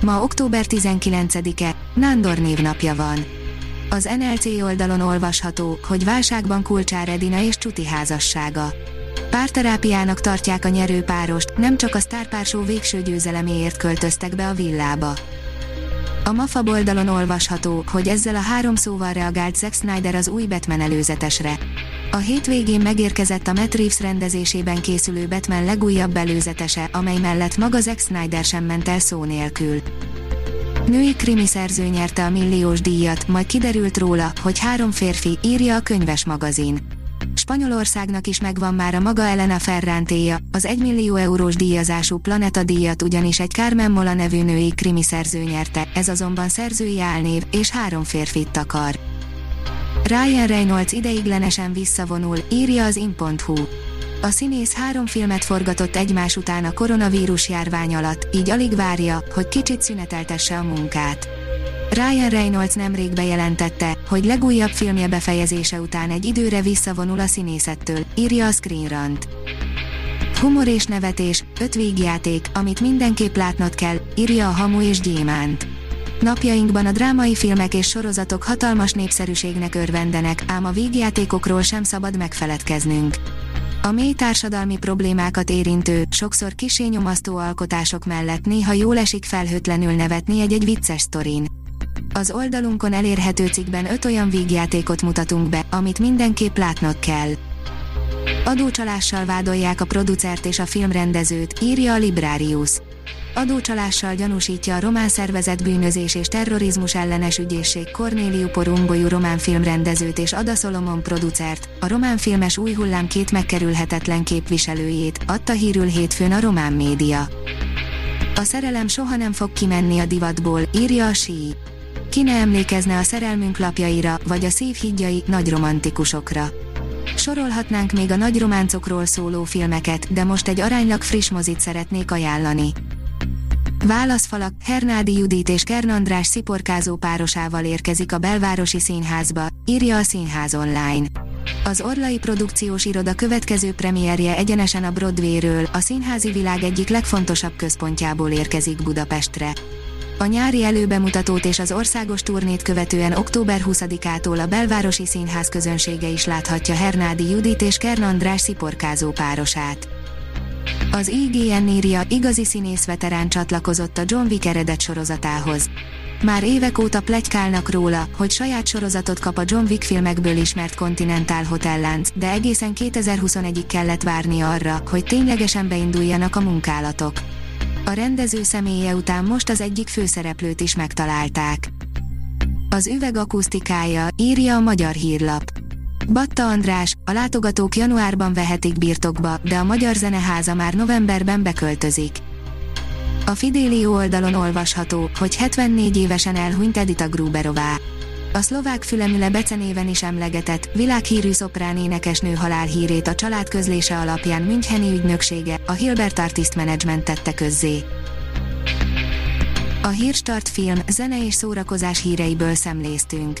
Ma október 19-e, Nándor névnapja van. Az NLC oldalon olvasható, hogy válságban Kulcsár Edina és Csuti házassága. Párterápiának tartják a nyerőpárost, nem csak a sztárpársó végső győzeleméért költöztek be a villába. A MAFA oldalon olvasható, hogy ezzel a három szóval reagált Zack Snyder az új Batman előzetesre. A hétvégén megérkezett a Matt Reeves rendezésében készülő Batman legújabb előzetese, amely mellett maga Zack Snyder sem ment el szó nélkül. Női krimi szerző nyerte a milliós díjat, majd kiderült róla, hogy három férfi, írja a könyves magazin. Spanyolországnak is megvan már a maga Elena Ferrantéja, az 1 millió eurós díjazású Planeta díjat ugyanis egy Carmen Mola nevű női krimi szerző nyerte, ez azonban szerzői álnév, és három férfit takar. Ryan Reynolds ideiglenesen visszavonul, írja az in.hu. A színész három filmet forgatott egymás után a koronavírus járvány alatt, így alig várja, hogy kicsit szüneteltesse a munkát. Ryan Reynolds nemrég bejelentette, hogy legújabb filmje befejezése után egy időre visszavonul a színészettől, írja a Screen Rant. Humor és nevetés, öt vígjáték, amit mindenképp látnod kell, írja a Hamu és Gyémánt. Napjainkban a drámai filmek és sorozatok hatalmas népszerűségnek örvendenek, ám a vígjátékokról sem szabad megfeledkeznünk. A mély társadalmi problémákat érintő, sokszor kisé nyomasztó alkotások mellett néha jól esik felhőtlenül nevetni egy-egy vicces sztorin. Az oldalunkon elérhető cikkben öt olyan vígjátékot mutatunk be, amit mindenképp látnod kell. Adócsalással vádolják a producert és a filmrendezőt, írja a Librarius. Adócsalással gyanúsítja a román szervezet bűnözés és terrorizmus ellenes ügyészség Cornéliu Porumbolyú román filmrendezőt és Ada Solomon producert, a román filmes új hullám két megkerülhetetlen képviselőjét, adta hírül hétfőn a román média. A szerelem soha nem fog kimenni a divatból, írja a sí. Ki ne emlékezne a szerelmünk lapjaira, vagy a szív hídjai, nagy romantikusokra. Sorolhatnánk még a nagy románcokról szóló filmeket, de most egy aránylag friss mozit szeretnék ajánlani. Válaszfalak, Hernádi Judit és Kern András sziporkázó párosával érkezik a belvárosi színházba, írja a Színház online. Az Orlai Produkciós Iroda következő premierje egyenesen a Broadway-ről, a színházi világ egyik legfontosabb központjából érkezik Budapestre. A nyári előbemutatót és az országos turnét követően október 20-ától a belvárosi színház közönsége is láthatja Hernádi Judit és Kern András sziporkázó párosát. Az IGN írja, igazi színész veterán csatlakozott a John Wick eredet sorozatához. Már évek óta plegykálnak róla, hogy saját sorozatot kap a John Wick filmekből ismert Continental Hotellánc, de egészen 2021-ig kellett várni arra, hogy ténylegesen beinduljanak a munkálatok. A rendező személye után most az egyik főszereplőt is megtalálták. Az üveg akusztikája, írja a magyar hírlap. Batta András, a látogatók januárban vehetik birtokba, de a Magyar Zeneháza már novemberben beköltözik. A Fidelio oldalon olvasható, hogy 74 évesen elhunyt Edita Gruberová. A szlovák fülemüle becenéven is emlegetett, világhírű szoprán énekesnő halálhírét a család közlése alapján Müncheni ügynöksége, a Hilbert Artist Management tette közzé. A Hírstart film, zene és szórakozás híreiből szemléztünk.